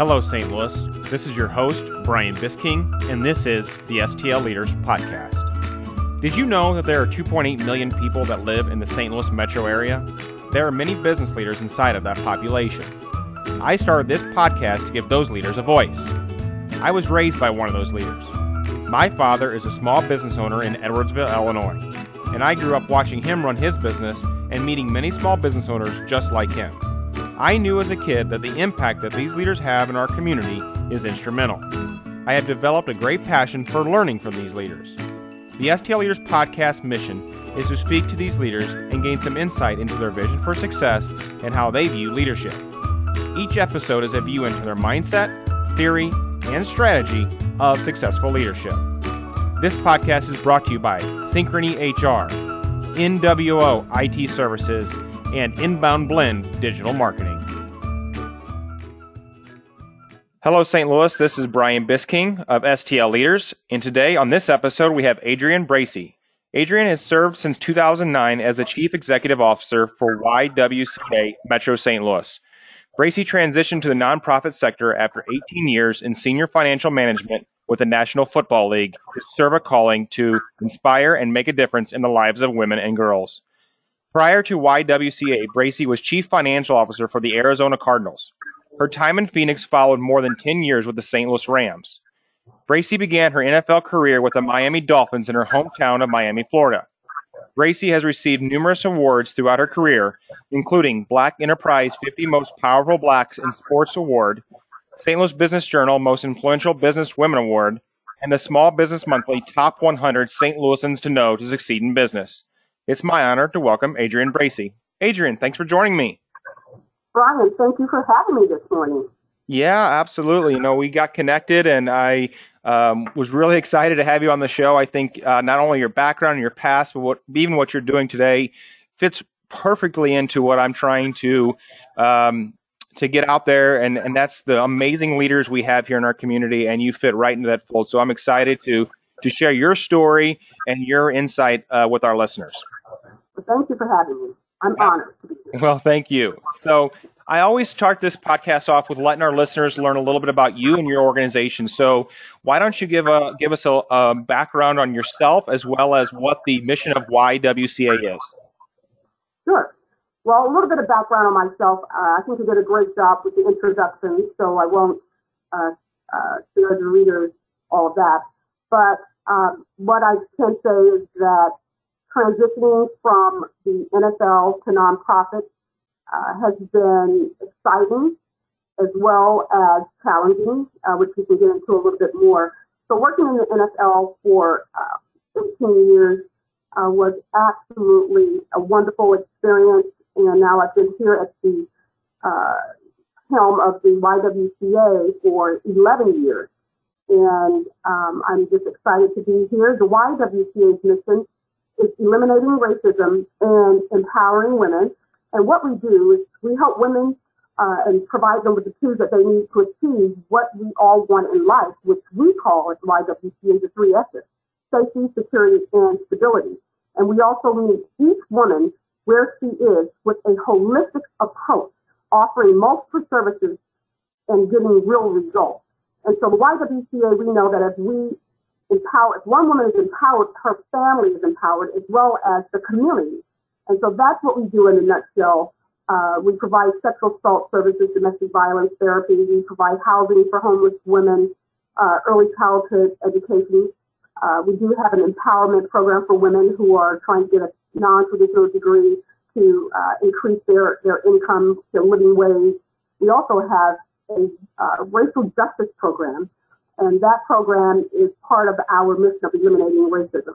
Hello, St. Louis. This is your host, Brian Bisking, and this is the STL Leaders Podcast. Did you know that there are 2.8 million people that live in the St. Louis metro area? There are many business leaders inside of that population. I started this podcast to give those leaders a voice. I was raised by one of those leaders. My father is a small business owner in Edwardsville, Illinois, and I grew up watching him run his business and meeting many small business owners just like him. I knew as a kid that the impact that these leaders have in our community is instrumental. I have developed a great passion for learning from these leaders. The STL Leaders Podcast mission is to speak to these leaders and gain some insight into their vision for success and how they view leadership. Each episode is a view into their mindset, theory, and strategy of successful leadership. This podcast is brought to you by Synchrony HR, NWO IT Services, and Inbound Blend Digital Marketing. Hello, St. Louis. This is Brian Bisking of STL Leaders, and today on this episode we have Adrian Bracy. Adrian has served since 2009 as the Chief Executive Officer for YWCA Metro St. Louis. Bracy transitioned to the nonprofit sector after 18 years in senior financial management with the National Football League to serve a calling to inspire and make a difference in the lives of women and girls. Prior to YWCA, Bracy was Chief Financial Officer for the Arizona Cardinals. Her time in Phoenix followed more than 10 years with the St. Louis Rams. Bracy began her NFL career with the Miami Dolphins in her hometown of Miami, Florida. Bracy has received numerous awards throughout her career, including Black Enterprise 50 Most Powerful Blacks in Sports Award, St. Louis Business Journal Most Influential Business Women Award, and the Small Business Monthly Top 100 St. Louisans to Know to Succeed in Business. It's my honor to welcome Adrian Bracy. Adrian, thanks for joining me. Brian, thank you for having me this morning. Yeah, absolutely. You know, we got connected, and I um, was really excited to have you on the show. I think uh, not only your background and your past, but what, even what you're doing today fits perfectly into what I'm trying to um, to get out there, and and that's the amazing leaders we have here in our community, and you fit right into that fold. So I'm excited to to share your story and your insight uh, with our listeners. Thank you for having me. I'm honored. Well, thank you. So, I always start this podcast off with letting our listeners learn a little bit about you and your organization. So, why don't you give a give us a, a background on yourself as well as what the mission of YWCA is? Sure. Well, a little bit of background on myself. Uh, I think you did a great job with the introduction, so I won't uh, uh, share the readers all of that. But um, what I can say is that transitioning from the NFL to nonprofit uh, has been exciting as well as challenging, uh, which we can get into a little bit more. So working in the NFL for uh, 18 years uh, was absolutely a wonderful experience. And now I've been here at the uh, helm of the YWCA for 11 years. And um, I'm just excited to be here. The YWCA's mission is eliminating racism and empowering women. And what we do is we help women uh, and provide them with the tools that they need to achieve what we all want in life, which we call at YWCA the three S's safety, security, and stability. And we also meet each woman where she is with a holistic approach, offering multiple services and getting real results. And so the YWCA, we know that as we empower, if one woman is empowered, her family is empowered as well as the community. And so that's what we do in a nutshell. Uh, we provide sexual assault services, domestic violence therapy. We provide housing for homeless women, uh, early childhood education. Uh, we do have an empowerment program for women who are trying to get a non-traditional degree to uh, increase their, their income, their living wage. We also have a uh, racial justice program and that program is part of our mission of eliminating racism.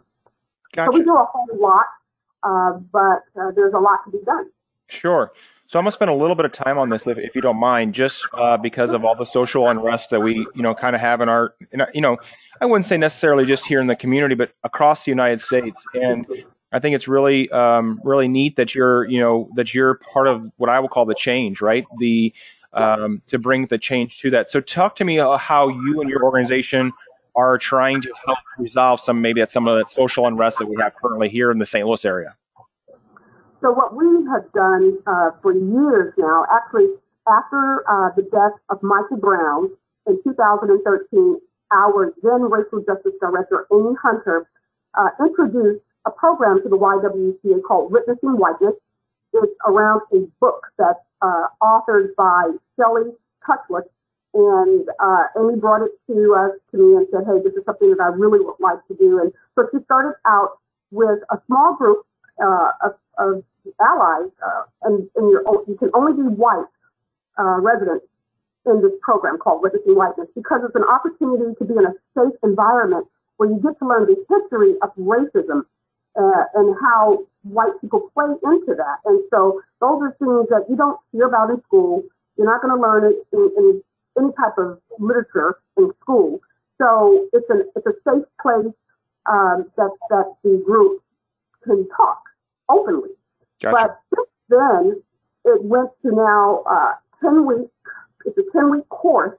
Gotcha. So we do a whole lot, uh, but uh, there's a lot to be done. Sure. So I'm gonna spend a little bit of time on this, if, if you don't mind, just uh, because of all the social unrest that we, you know, kind of have in our, in our, you know, I wouldn't say necessarily just here in the community, but across the United States. And I think it's really, um, really neat that you're, you know, that you're part of what I will call the change, right? The um, to bring the change to that. So, talk to me how you and your organization are trying to help resolve some maybe at some of that social unrest that we have currently here in the St. Louis area. So, what we have done uh, for years now, actually, after uh, the death of Michael Brown in 2013, our then racial justice director, Amy Hunter, uh, introduced a program to the YWCA called Witnessing Whiteness. It's around a book that's uh, authored by Shelley Cutcliffe. And uh, Amy brought it to us to me and said, "Hey, this is something that I really would like to do." And so she started out with a small group uh, of, of, allies, uh, and, and you can only be white uh, residents in this program called Witnessing Whiteness because it's an opportunity to be in a safe environment where you get to learn the history of racism uh, and how white people play into that. And so those are things that you don't hear about in school. You're not going to learn it in, in, any type of literature in school. So it's an it's a safe place um, that that the group can talk openly. Gotcha. But then it went to now uh, ten weeks. It's a ten week course,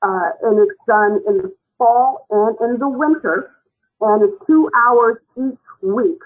uh, and it's done in the fall and in the winter, and it's two hours each week.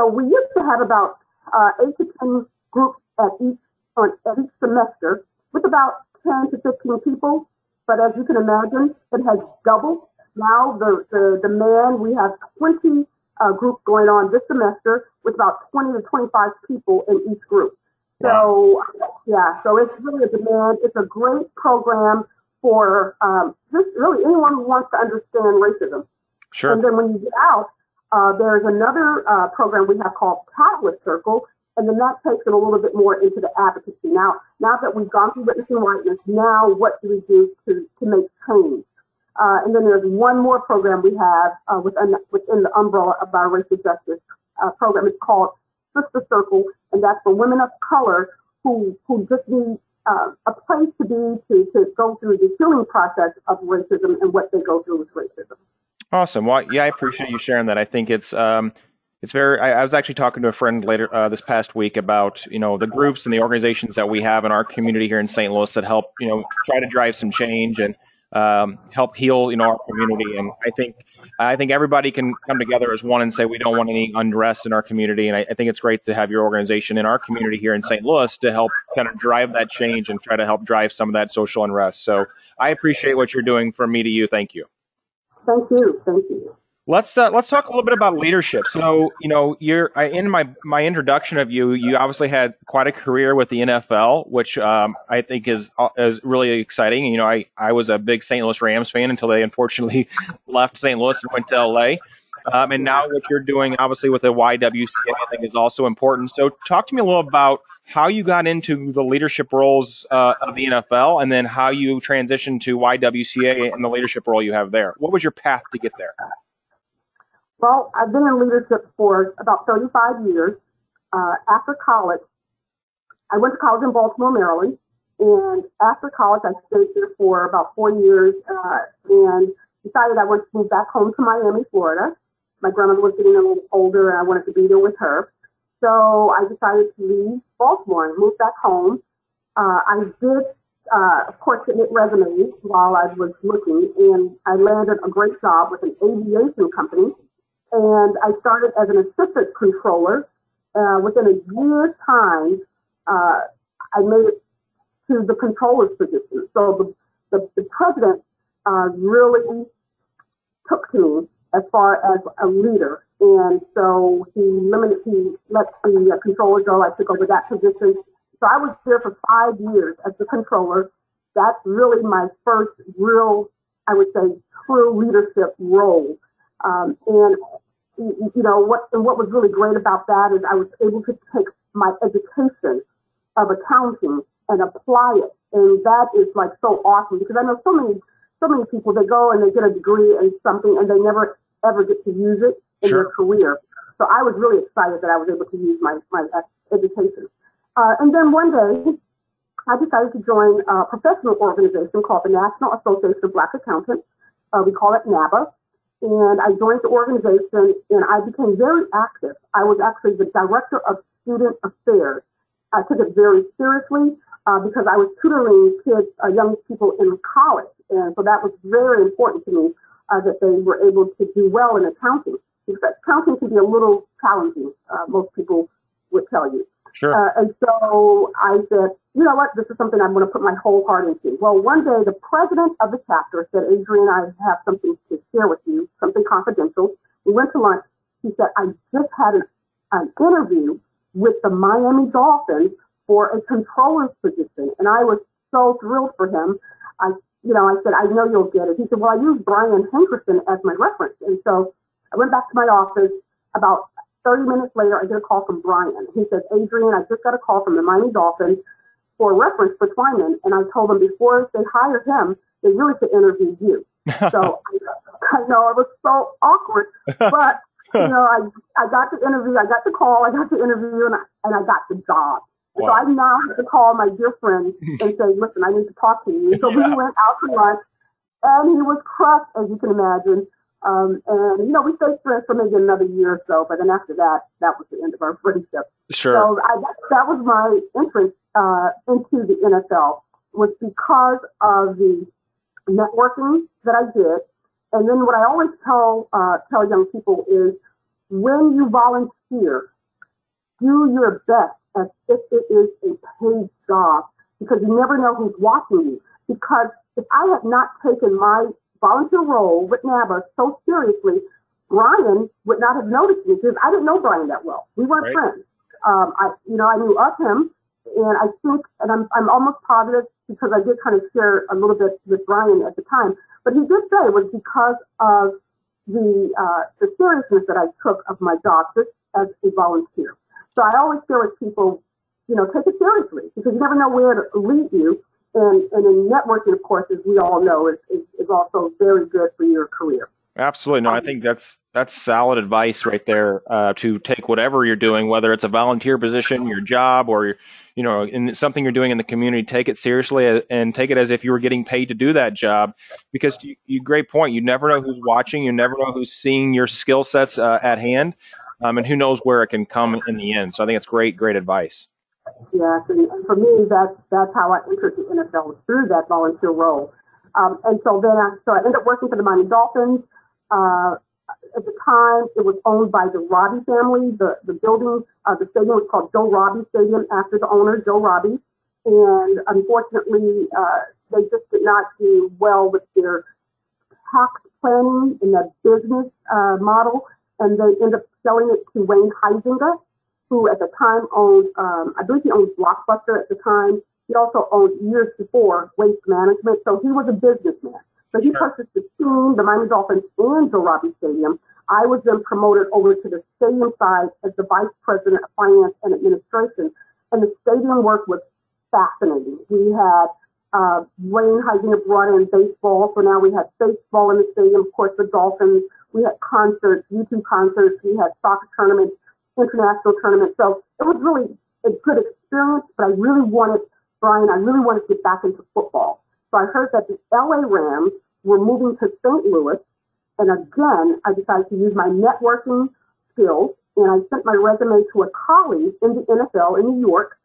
So we used to have about uh, eight to ten groups at each on at each semester, with about ten to fifteen people. But as you can imagine, it has doubled. Now the the demand we have twenty uh, groups going on this semester with about twenty to twenty five people in each group. So yeah, so it's really a demand. It's a great program for um, just really anyone who wants to understand racism. Sure. And then when you get out, uh, there's another uh, program we have called Catalyst Circle, and then that takes it a little bit more into the advocacy. Now, now that we've gone through witnessing whiteness, now what do we do to, to make change? Uh, and then there's one more program we have uh, within, within the umbrella of our racial justice uh, program. It's called Sister Circle, and that's for women of color who who just need uh, a place to be to, to go through the healing process of racism and what they go through with racism. Awesome. Well, yeah, I appreciate you sharing that. I think it's um, it's very. I, I, was actually talking to a friend later uh, this past week about you know the groups and the organizations that we have in our community here in St. Louis that help you know try to drive some change and um, help heal you know our community. And I think I think everybody can come together as one and say we don't want any unrest in our community. And I, I, think it's great to have your organization in our community here in St. Louis to help kind of drive that change and try to help drive some of that social unrest. So I appreciate what you're doing. From me to you, thank you. Thank you. Thank you. Let's uh, let's talk a little bit about leadership. So, you know, you're I, in my my introduction of you. You obviously had quite a career with the NFL, which um, I think is uh, is really exciting. You know, I I was a big St. Louis Rams fan until they unfortunately left St. Louis and went to LA. Um, and now what you're doing, obviously, with the YWCA, I think is also important. So, talk to me a little about how you got into the leadership roles uh, of the NFL, and then how you transitioned to YWCA and the leadership role you have there. What was your path to get there? Well, I've been in leadership for about 35 years. Uh, after college, I went to college in Baltimore, Maryland. And after college, I stayed there for about four years uh, and decided I wanted to move back home to Miami, Florida. My grandmother was getting a little older and I wanted to be there with her. So I decided to leave Baltimore and move back home. Uh, I did, uh, of course, submit resumes while I was looking, and I landed a great job with an aviation company and I started as an assistant controller. Uh, within a year's time, uh, I made it to the controller's position. So the, the, the president uh, really took to me as far as a leader. And so he limited, he let the uh, controller go. I took over that position. So I was there for five years as the controller. That's really my first real, I would say, true leadership role. Um, and you know what and what was really great about that is I was able to take my education of accounting and apply it, and that is like so awesome because I know so many so many people they go and they get a degree in something and they never ever get to use it in sure. their career. So I was really excited that I was able to use my my education. Uh, and then one day, I decided to join a professional organization called the National Association of Black Accountants. Uh, we call it NABA and I joined the organization and I became very active. I was actually the director of student affairs. I took it very seriously uh, because I was tutoring kids, uh, young people in college. And so that was very important to me uh, that they were able to do well in accounting because accounting can be a little challenging. Uh, most people would tell you. Sure. Uh, and so I said, you know what, this is something I'm going to put my whole heart into. Well, one day the president of the chapter said, Adrian, I have something to share with you, something confidential. We went to lunch. He said, I just had an, an interview with the Miami Dolphins for a controller's position. And I was so thrilled for him. I, you know, I said, I know you'll get it. He said, well, I use Brian Hankerson as my reference. And so I went back to my office about 30 minutes later, I get a call from Brian. He says, Adrian, I just got a call from the Miami Dolphins for a reference for Twyman. And I told them before they hire him, they really should interview you. so I know it was so awkward, but you know, I, I got the interview, I got the call, I got the interview, and I, and I got the job. Wow. so I now have to call my dear friend and say, listen, I need to talk to you. So yeah. we went out to lunch, and he was crushed, as you can imagine. Um, and you know, we stayed friends for maybe another year or so, but then after that, that was the end of our friendship. Sure. So I, that was my entrance uh, into the NFL was because of the networking that I did, and then what I always tell uh, tell young people is when you volunteer, do your best as if it is a paid job because you never know who's watching you. Because if I had not taken my volunteer role with NABA so seriously, Brian would not have noticed me because I didn't know Brian that well. We weren't right. friends. Um, I, you know, I knew of him, and I think, and I'm, I'm almost positive because I did kind of share a little bit with Brian at the time, but he did say it was because of the uh, the seriousness that I took of my job just as a volunteer. So I always share with people, you know, take it seriously because you never know where to lead you. And, and in networking, of course, as we all know, is, is, is also very good for your career. Absolutely. No, I think that's that's solid advice right there uh, to take whatever you're doing, whether it's a volunteer position, your job, or you know, in something you're doing in the community, take it seriously and take it as if you were getting paid to do that job. Because you, you great point. You never know who's watching. You never know who's seeing your skill sets uh, at hand, um, and who knows where it can come in the end. So I think it's great, great advice. Yes, and, for me, that's that's how I entered the NFL through that volunteer role. Um, and so then, I, so I ended up working for the Miami Dolphins. Uh, at the time, it was owned by the Robbie family. The the building, uh, the stadium was called Joe Robbie Stadium after the owner, Joe Robbie. And unfortunately, uh, they just did not do well with their tax planning and the business uh, model, and they ended up selling it to Wayne Huizenga, who at the time owned, um, I believe he owned Blockbuster at the time. He also owned years before Waste Management, so he was a businessman. So he sure. purchased the team, the Miami Dolphins, and Robbie Stadium. I was then promoted over to the stadium side as the vice president of finance and administration. And the stadium work was fascinating. We had uh, Wayne Huizenga brought in baseball, so now we had baseball in the stadium. Of course, the Dolphins. We had concerts, U2 concerts. We had soccer tournaments, international tournaments. So it was really a good experience. But I really wanted, Brian, I really wanted to get back into football. So I heard that the LA Rams were moving to St. Louis. And again, I decided to use my networking skills and I sent my resume to a colleague in the NFL in New York.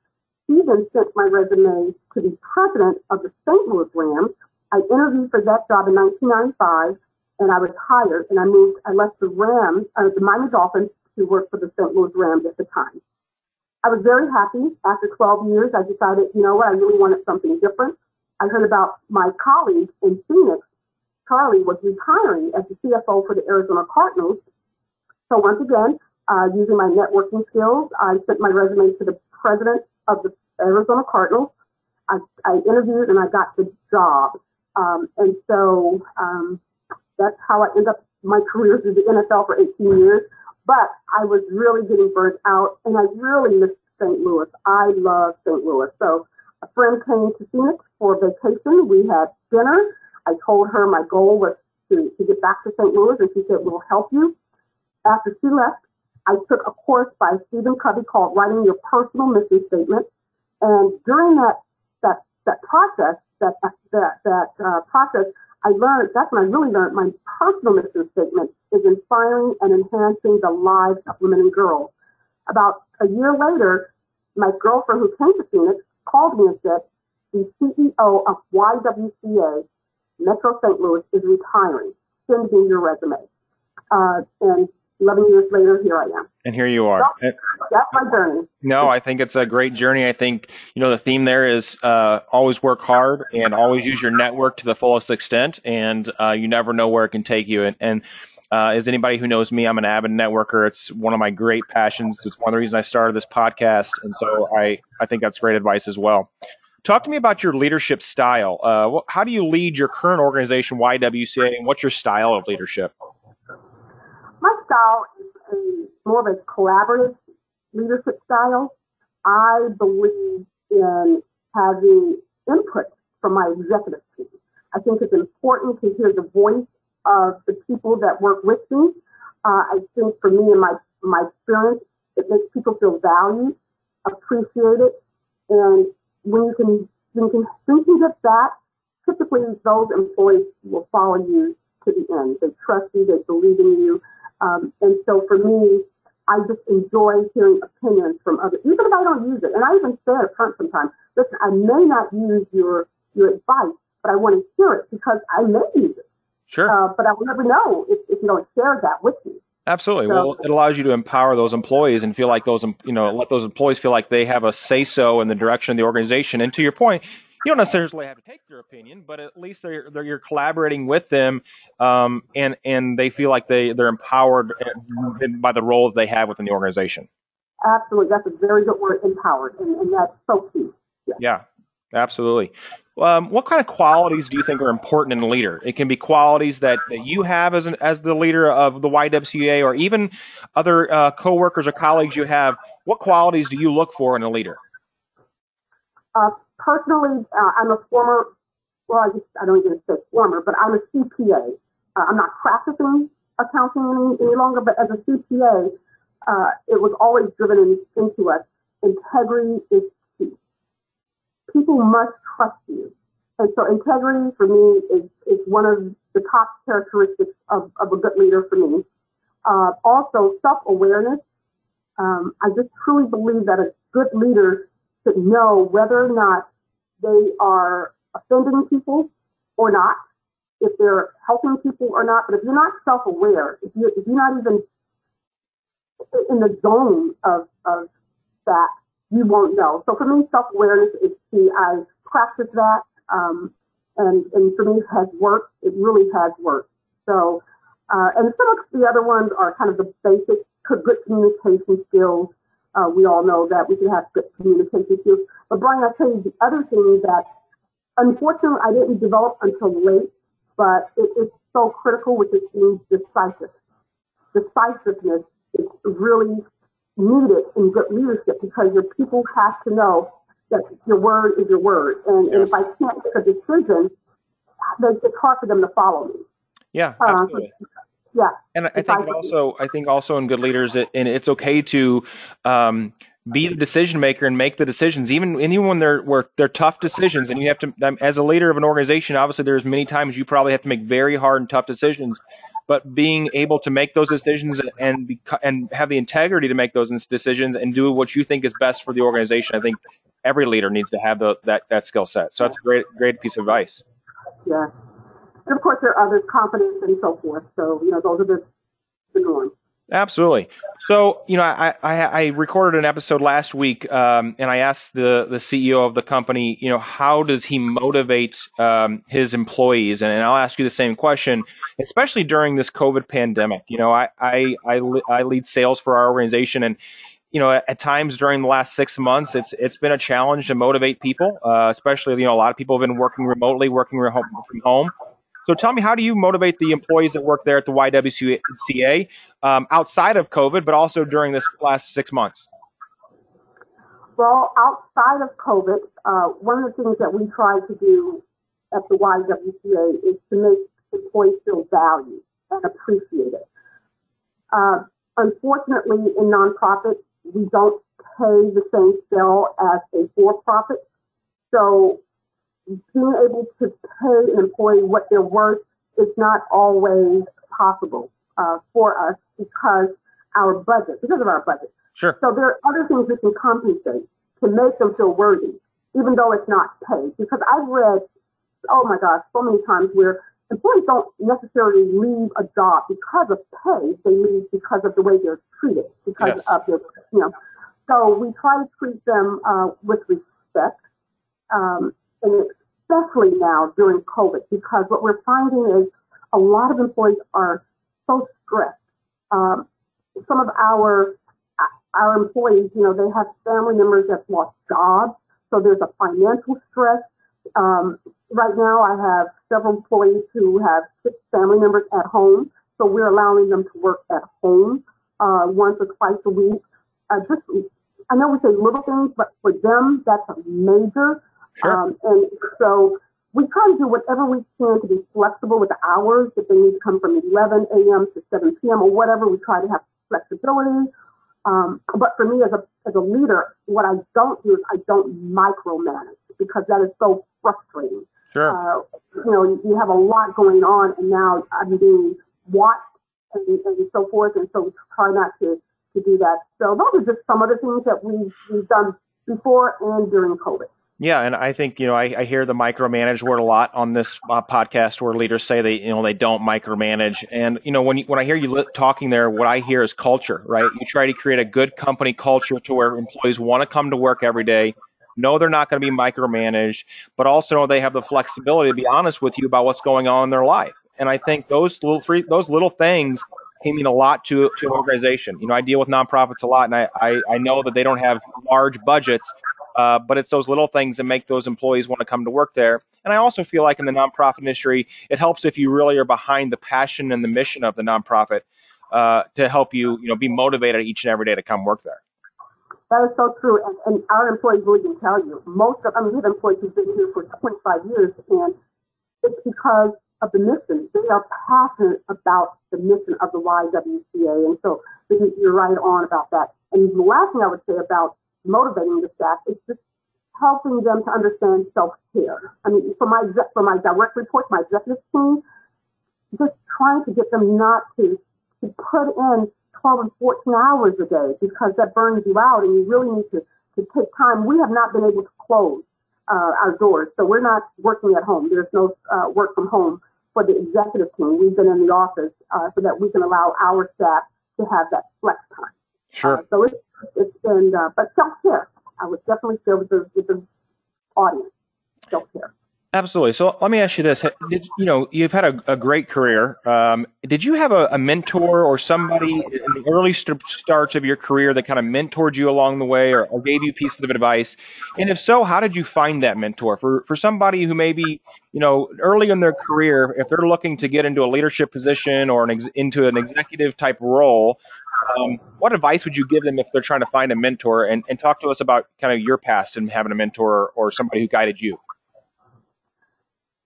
He then sent my resume to the president of the St. Louis Rams. I interviewed for that job in 1995 and I was hired and I moved, I left the Rams, uh, the Miami Dolphins to work for the St. Louis Rams at the time. I was very happy. After 12 years, I decided, you know what, I really wanted something different. I heard about my colleague in Phoenix, Charlie, was retiring as the CFO for the Arizona Cardinals. So once again, uh, using my networking skills, I sent my resume to the president of the Arizona Cardinals. I, I interviewed and I got the job. Um, and so um, that's how I ended up my career through the NFL for 18 years. But I was really getting burnt out and I really missed St. Louis. I love St. Louis. So a friend came to Phoenix for vacation. We had dinner. I told her my goal was to, to get back to St. Louis, and she said, We'll help you. After she left, I took a course by Stephen Covey called Writing Your Personal Mission Statement. And during that that that process, that that that uh, process, I learned that's when I really learned my personal mission statement is inspiring and enhancing the lives of women and girls. About a year later, my girlfriend who came to Phoenix called me and said, the CEO of YWCA, Metro St. Louis, is retiring. Send me your resume. Uh, and 11 years later, here I am. And here you are. That's my journey. No, I think it's a great journey. I think, you know, the theme there is uh, always work hard and always use your network to the fullest extent. And uh, you never know where it can take you. And, and uh, as anybody who knows me, I'm an avid networker. It's one of my great passions. It's one of the reasons I started this podcast. And so I, I think that's great advice as well. Talk to me about your leadership style. Uh, how do you lead your current organization, YWCA, and what's your style of leadership? My style more of a collaborative leadership style. I believe in having input from my executive team. I think it's important to hear the voice of the people that work with me. Uh, I think for me and my, my experience, it makes people feel valued, appreciated, and when you can when you can, when you can get that, typically those employees will follow you to the end. They trust you, they believe in you, um, and so for me, I just enjoy hearing opinions from others, even if I don't use it. And I even say it up front sometimes. Listen, I may not use your your advice, but I want to hear it because I may use it. Sure. Uh, but I will never know if, if you don't share that with me. Absolutely. So, well, it allows you to empower those employees and feel like those, you know, let those employees feel like they have a say so in the direction of the organization. And to your point, you don't necessarily have to take their opinion, but at least they're, they're you're collaborating with them, um, and and they feel like they they're empowered by the role that they have within the organization. Absolutely, that's a very good word, empowered, and, and that's so key. Yeah, yeah absolutely. Um, what kind of qualities do you think are important in a leader? It can be qualities that, that you have as an, as the leader of the YWCA, or even other uh, coworkers or colleagues you have. What qualities do you look for in a leader? Uh, personally, uh, I'm a former. Well, I just I don't even say former, but I'm a CPA. Uh, I'm not practicing accounting any, any longer, but as a CPA, uh, it was always driven in, into us. Integrity is key. people must trust you. And so integrity for me is, is one of the top characteristics of, of a good leader for me. Uh, also, self awareness. Um, I just truly believe that a good leader should know whether or not they are offending people or not, if they're helping people or not. But if you're not self aware, if, you, if you're not even in the zone of, of that, you won't know. So for me, self awareness is key. I practice that, um, and and for me, it has worked. It really has worked. So, uh, and some of the other ones are kind of the basic good communication skills. Uh, we all know that we can have good communication skills. But Brian, I'll tell you the other thing that unfortunately I didn't develop until late, but it is so critical, which is being decisive. Decisiveness is really needed in good leadership because your people have to know that your word is your word. And, yes. and if I can't make a decision, it's hard for them to follow me. Yeah, uh, absolutely. Yeah. And I think also, I think also in good leaders, it, and it's okay to um, be the decision maker and make the decisions, even even when they're where they're tough decisions. And you have to, as a leader of an organization, obviously, there's many times you probably have to make very hard and tough decisions but being able to make those decisions and be, and have the integrity to make those decisions and do what you think is best for the organization. I think every leader needs to have the, that that skill set. So that's a great great piece of advice. Yeah, and of course there are others, confidence and so forth. So you know those are the the norms. Absolutely. So, you know, I, I, I recorded an episode last week, um, and I asked the the CEO of the company, you know, how does he motivate um, his employees? And, and, I'll ask you the same question, especially during this COVID pandemic. You know, I I I, I lead sales for our organization, and you know, at, at, times during the last six months, it's it's been a challenge to motivate people, uh, especially you know, a lot of people have been working remotely, working from home. So tell me, how do you motivate the employees that work there at the YWCA um, outside of COVID, but also during this last six months? Well, outside of COVID, uh, one of the things that we try to do at the YWCA is to make the employees feel valued and appreciated. Uh, unfortunately, in nonprofits, we don't pay the same scale as a for-profit. So being able to pay an employee what they're worth is not always possible uh, for us because our budget, because of our budget. Sure. So there are other things we can compensate to make them feel worthy, even though it's not paid. Because I've read, oh my gosh, so many times where employees don't necessarily leave a job because of pay. They leave because of the way they're treated, because yes. of their, you know. So we try to treat them uh, with respect, um, and especially now during COVID, because what we're finding is a lot of employees are so stressed. Um, some of our our employees, you know, they have family members that lost jobs, so there's a financial stress. Um, right now, I have several employees who have six family members at home, so we're allowing them to work at home uh, once or twice a week. Uh, just, I know we say little things, but for them, that's a major. Sure. Um, and so we try to do whatever we can to be flexible with the hours. If they need to come from 11 a.m. to 7 p.m. or whatever, we try to have flexibility. Um, but for me as a as a leader, what I don't do is I don't micromanage because that is so frustrating. Sure. Uh, you know, you have a lot going on, and now I'm being watched and, and so forth, and so we try not to to do that. So those are just some of the things that we've, we've done before and during COVID. Yeah, and I think you know I, I hear the micromanage word a lot on this uh, podcast, where leaders say they you know they don't micromanage, and you know when you, when I hear you li- talking there, what I hear is culture, right? You try to create a good company culture to where employees want to come to work every day, know they're not going to be micromanaged, but also they have the flexibility to be honest with you about what's going on in their life. And I think those little three those little things can mean a lot to to an organization. You know, I deal with nonprofits a lot, and I I, I know that they don't have large budgets uh, but it's those little things that make those employees want to come to work there. And I also feel like in the nonprofit industry, it helps if you really are behind the passion and the mission of the nonprofit uh, to help you, you know, be motivated each and every day to come work there. That is so true, and, and our employees really can tell you. Most of, I mean, we have employees who've been here for 25 years, and it's because of the mission. They are passionate about the mission of the YWCA, and so you're right on about that. And the last thing I would say about motivating the staff. It's just helping them to understand self-care. I mean, for my for my direct reports, my executive team, just trying to get them not to to put in 12 and 14 hours a day because that burns you out, and you really need to to take time. We have not been able to close uh, our doors, so we're not working at home. There's no uh, work from home for the executive team. We've been in the office uh, so that we can allow our staff to have that flex time. Sure. Uh, so it's it's been, uh, but self care. I would definitely share with the with the audience self care. Absolutely. So let me ask you this: did, You know, you've had a, a great career. Um, did you have a, a, mentor or somebody in the early st- starts of your career that kind of mentored you along the way, or, or, gave you pieces of advice? And if so, how did you find that mentor? For for somebody who maybe you know early in their career, if they're looking to get into a leadership position or an ex- into an executive type role, um, what advice would you give them if they're trying to find a mentor? And, and talk to us about kind of your past and having a mentor or somebody who guided you.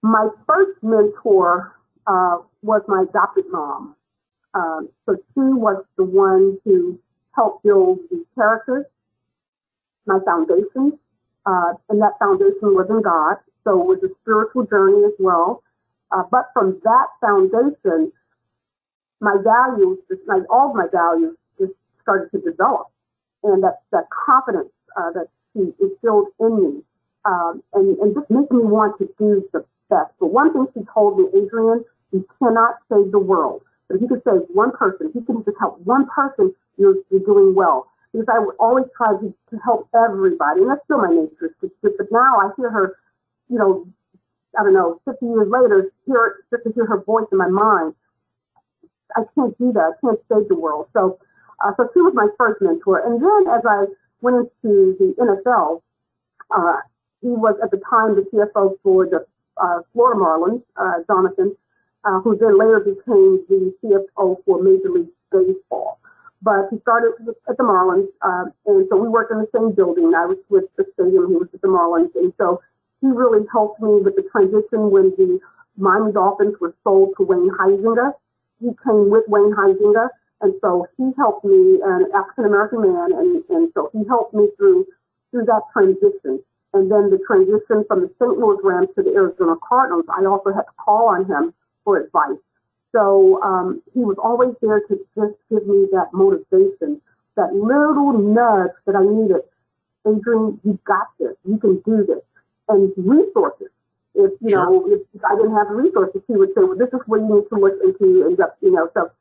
My first mentor uh, was my adopted mom. Um, so she was the one who helped build the characters, my foundation, uh, and that foundation was in God. So it was a spiritual journey as well. Uh, but from that foundation, my values, like all of my values, just started to develop. And that, that confidence uh, that she instilled in me um, and, and just making me want to do the best. But one thing she told me, Adrian, you cannot save the world. But if you could save one person, if you can just help one person, you're, you're doing well. Because I would always try to, to help everybody. And that's still my nature. But now I hear her, you know, I don't know, 50 years later, hear, just to hear her voice in my mind, I can't do that. I can't save the world. So, uh, so she was my first mentor. And then as I went into the NFL, uh, he was at the time the CFO for the uh, Florida Marlins, uh, Jonathan, uh, who then later became the CFO for Major League Baseball. But he started at the Marlins, uh, and so we worked in the same building. I was with the stadium, he was at the Marlins, and so he really helped me with the transition when the Miami Dolphins were sold to Wayne Huizenga he came with Wayne Huizenga, and so he helped me, an African American man, and, and so he helped me through through that transition. And then the transition from the St. Louis Rams to the Arizona Cardinals, I also had to call on him for advice. So um, he was always there to just give me that motivation, that little nudge that I needed. Adrian, you got this. You can do this. And resources. If you sure. know, if I didn't have the resources, he would say, "Well, this is where you need to look into." And you know, so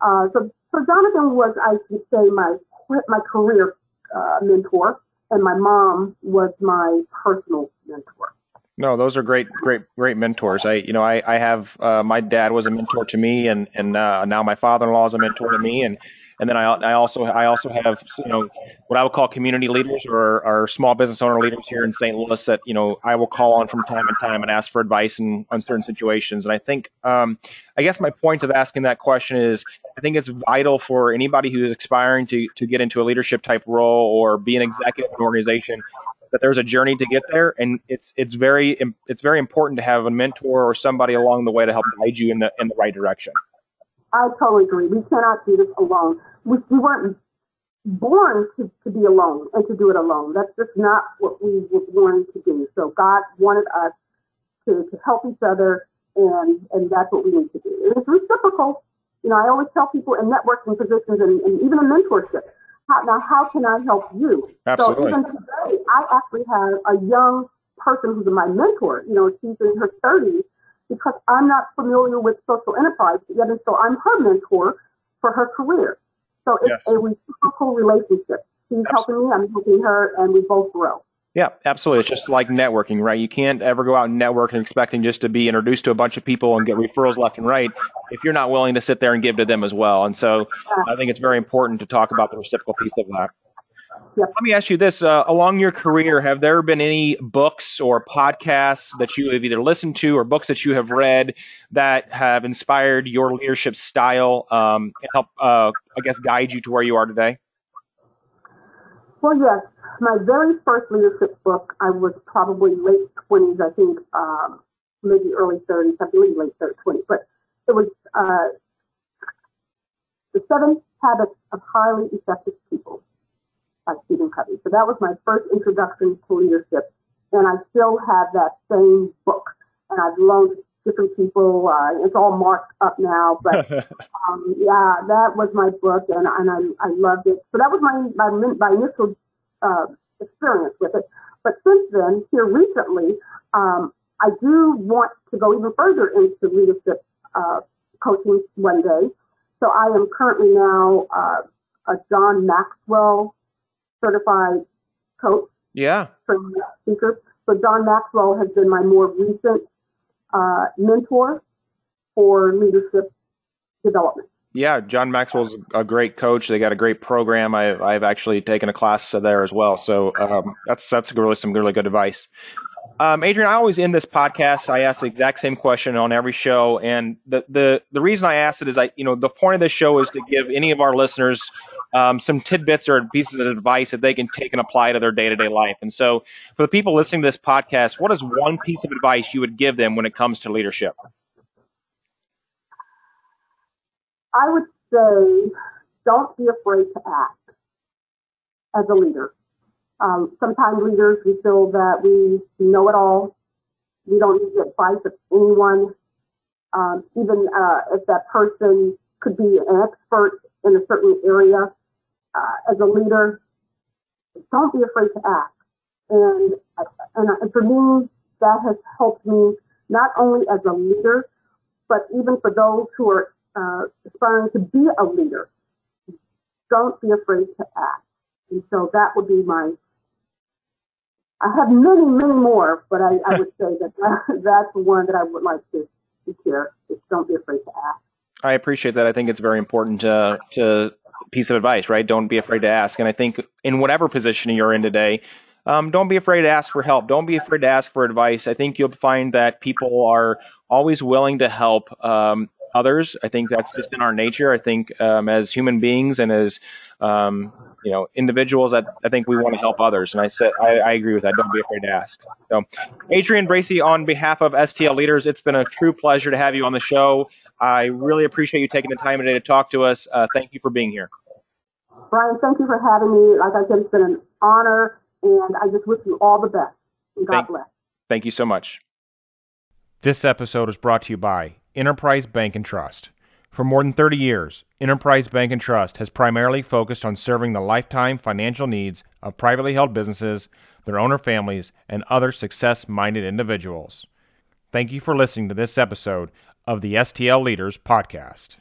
uh, so so Jonathan was, I would say, my my career uh, mentor, and my mom was my personal mentor. No, those are great, great, great mentors. I, you know, I, I have uh, my dad was a mentor to me, and and uh, now my father-in-law is a mentor to me, and and then I, I also I also have you know what I would call community leaders or, or small business owner leaders here in St. Louis that you know I will call on from time to time and ask for advice in on certain situations. And I think um, I guess my point of asking that question is I think it's vital for anybody who's aspiring to to get into a leadership type role or be an executive in an organization that there's a journey to get there and it's it's very it's very important to have a mentor or somebody along the way to help guide you in the in the right direction I totally agree. We cannot do this alone. We, we weren't born to, to be alone and to do it alone. That's just not what we were born to do. So God wanted us to, to help each other, and, and that's what we need to do. And it's reciprocal. You know, I always tell people in networking positions and, and even in mentorship, how, now how can I help you? Absolutely. So even today, I actually have a young person who's my mentor. You know, she's in her 30s because I'm not familiar with social enterprise yet, and so I'm her mentor for her career. So it's yes. a reciprocal relationship. She's absolutely. helping me, I'm helping her, and we both grow. Yeah, absolutely. It's just like networking, right? You can't ever go out and network and expecting just to be introduced to a bunch of people and get referrals left and right if you're not willing to sit there and give to them as well. And so. I think it's very important to talk about the reciprocal piece of that. Let me ask you this: uh, along your career, have there been any books or podcasts that you have either listened to or books that you have read that have inspired your leadership style um, and help, uh, I guess, guide you to where you are today? Well, yes. My very first leadership book, I was probably late twenties, I think, um, maybe early thirties. I believe late twenties, but it was uh, the Seven Habits of Highly Effective People by Stephen Covey. So that was my first introduction to leadership. And I still have that same book. And I've loaned different people. Uh, it's all marked up now, but um, yeah, that was my book, and, and I, I loved it. So that was my my, my initial uh, experience with it. But since then, here recently, um, I do want to go even further into leadership uh, coaching one day. So I am currently now uh, a John Maxwell certified coach. Yeah. From speaker. So John Maxwell has been my more recent uh, mentor for leadership development. Yeah, John Maxwell's a great coach. They got a great program. I, I've actually taken a class there as well. So um, that's that's really some really good advice. Um, Adrian, I always end this podcast. I ask the exact same question on every show, and the the the reason I ask it is I you know the point of this show is to give any of our listeners um, some tidbits or pieces of advice that they can take and apply to their day to day life. And so, for the people listening to this podcast, what is one piece of advice you would give them when it comes to leadership? I would say, don't be afraid to act as a leader. Um, sometimes leaders, we feel that we know it all. We don't need the advice of anyone. Um, even uh, if that person could be an expert in a certain area, uh, as a leader, don't be afraid to ask. And, and for me, that has helped me not only as a leader, but even for those who are uh, aspiring to be a leader. Don't be afraid to ask. And so that would be my. I have many, many more, but I, I would say that, that that's one that I would like to, to share. Just don't be afraid to ask. I appreciate that. I think it's very important to to piece of advice, right? Don't be afraid to ask. And I think in whatever position you're in today, um, don't be afraid to ask for help. Don't be afraid to ask for advice. I think you'll find that people are always willing to help um, others. I think that's just in our nature. I think um, as human beings and as um, you know individuals, I, I think we want to help others. And I said I, I, agree with that. Don't be afraid to ask. So, Adrian Bracy, on behalf of STL Leaders, it's been a true pleasure to have you on the show. I really appreciate you taking the time today to talk to us. Uh, thank you for being here. Brian, thank you for having me. Like I said, it's been an honor, and I just wish you all the best. And God thank, bless. Thank you so much. This episode is brought to you by Enterprise Bank and Trust. For more than 30 years, Enterprise Bank and Trust has primarily focused on serving the lifetime financial needs of privately held businesses, their owner families, and other success minded individuals. Thank you for listening to this episode of the STL Leaders Podcast.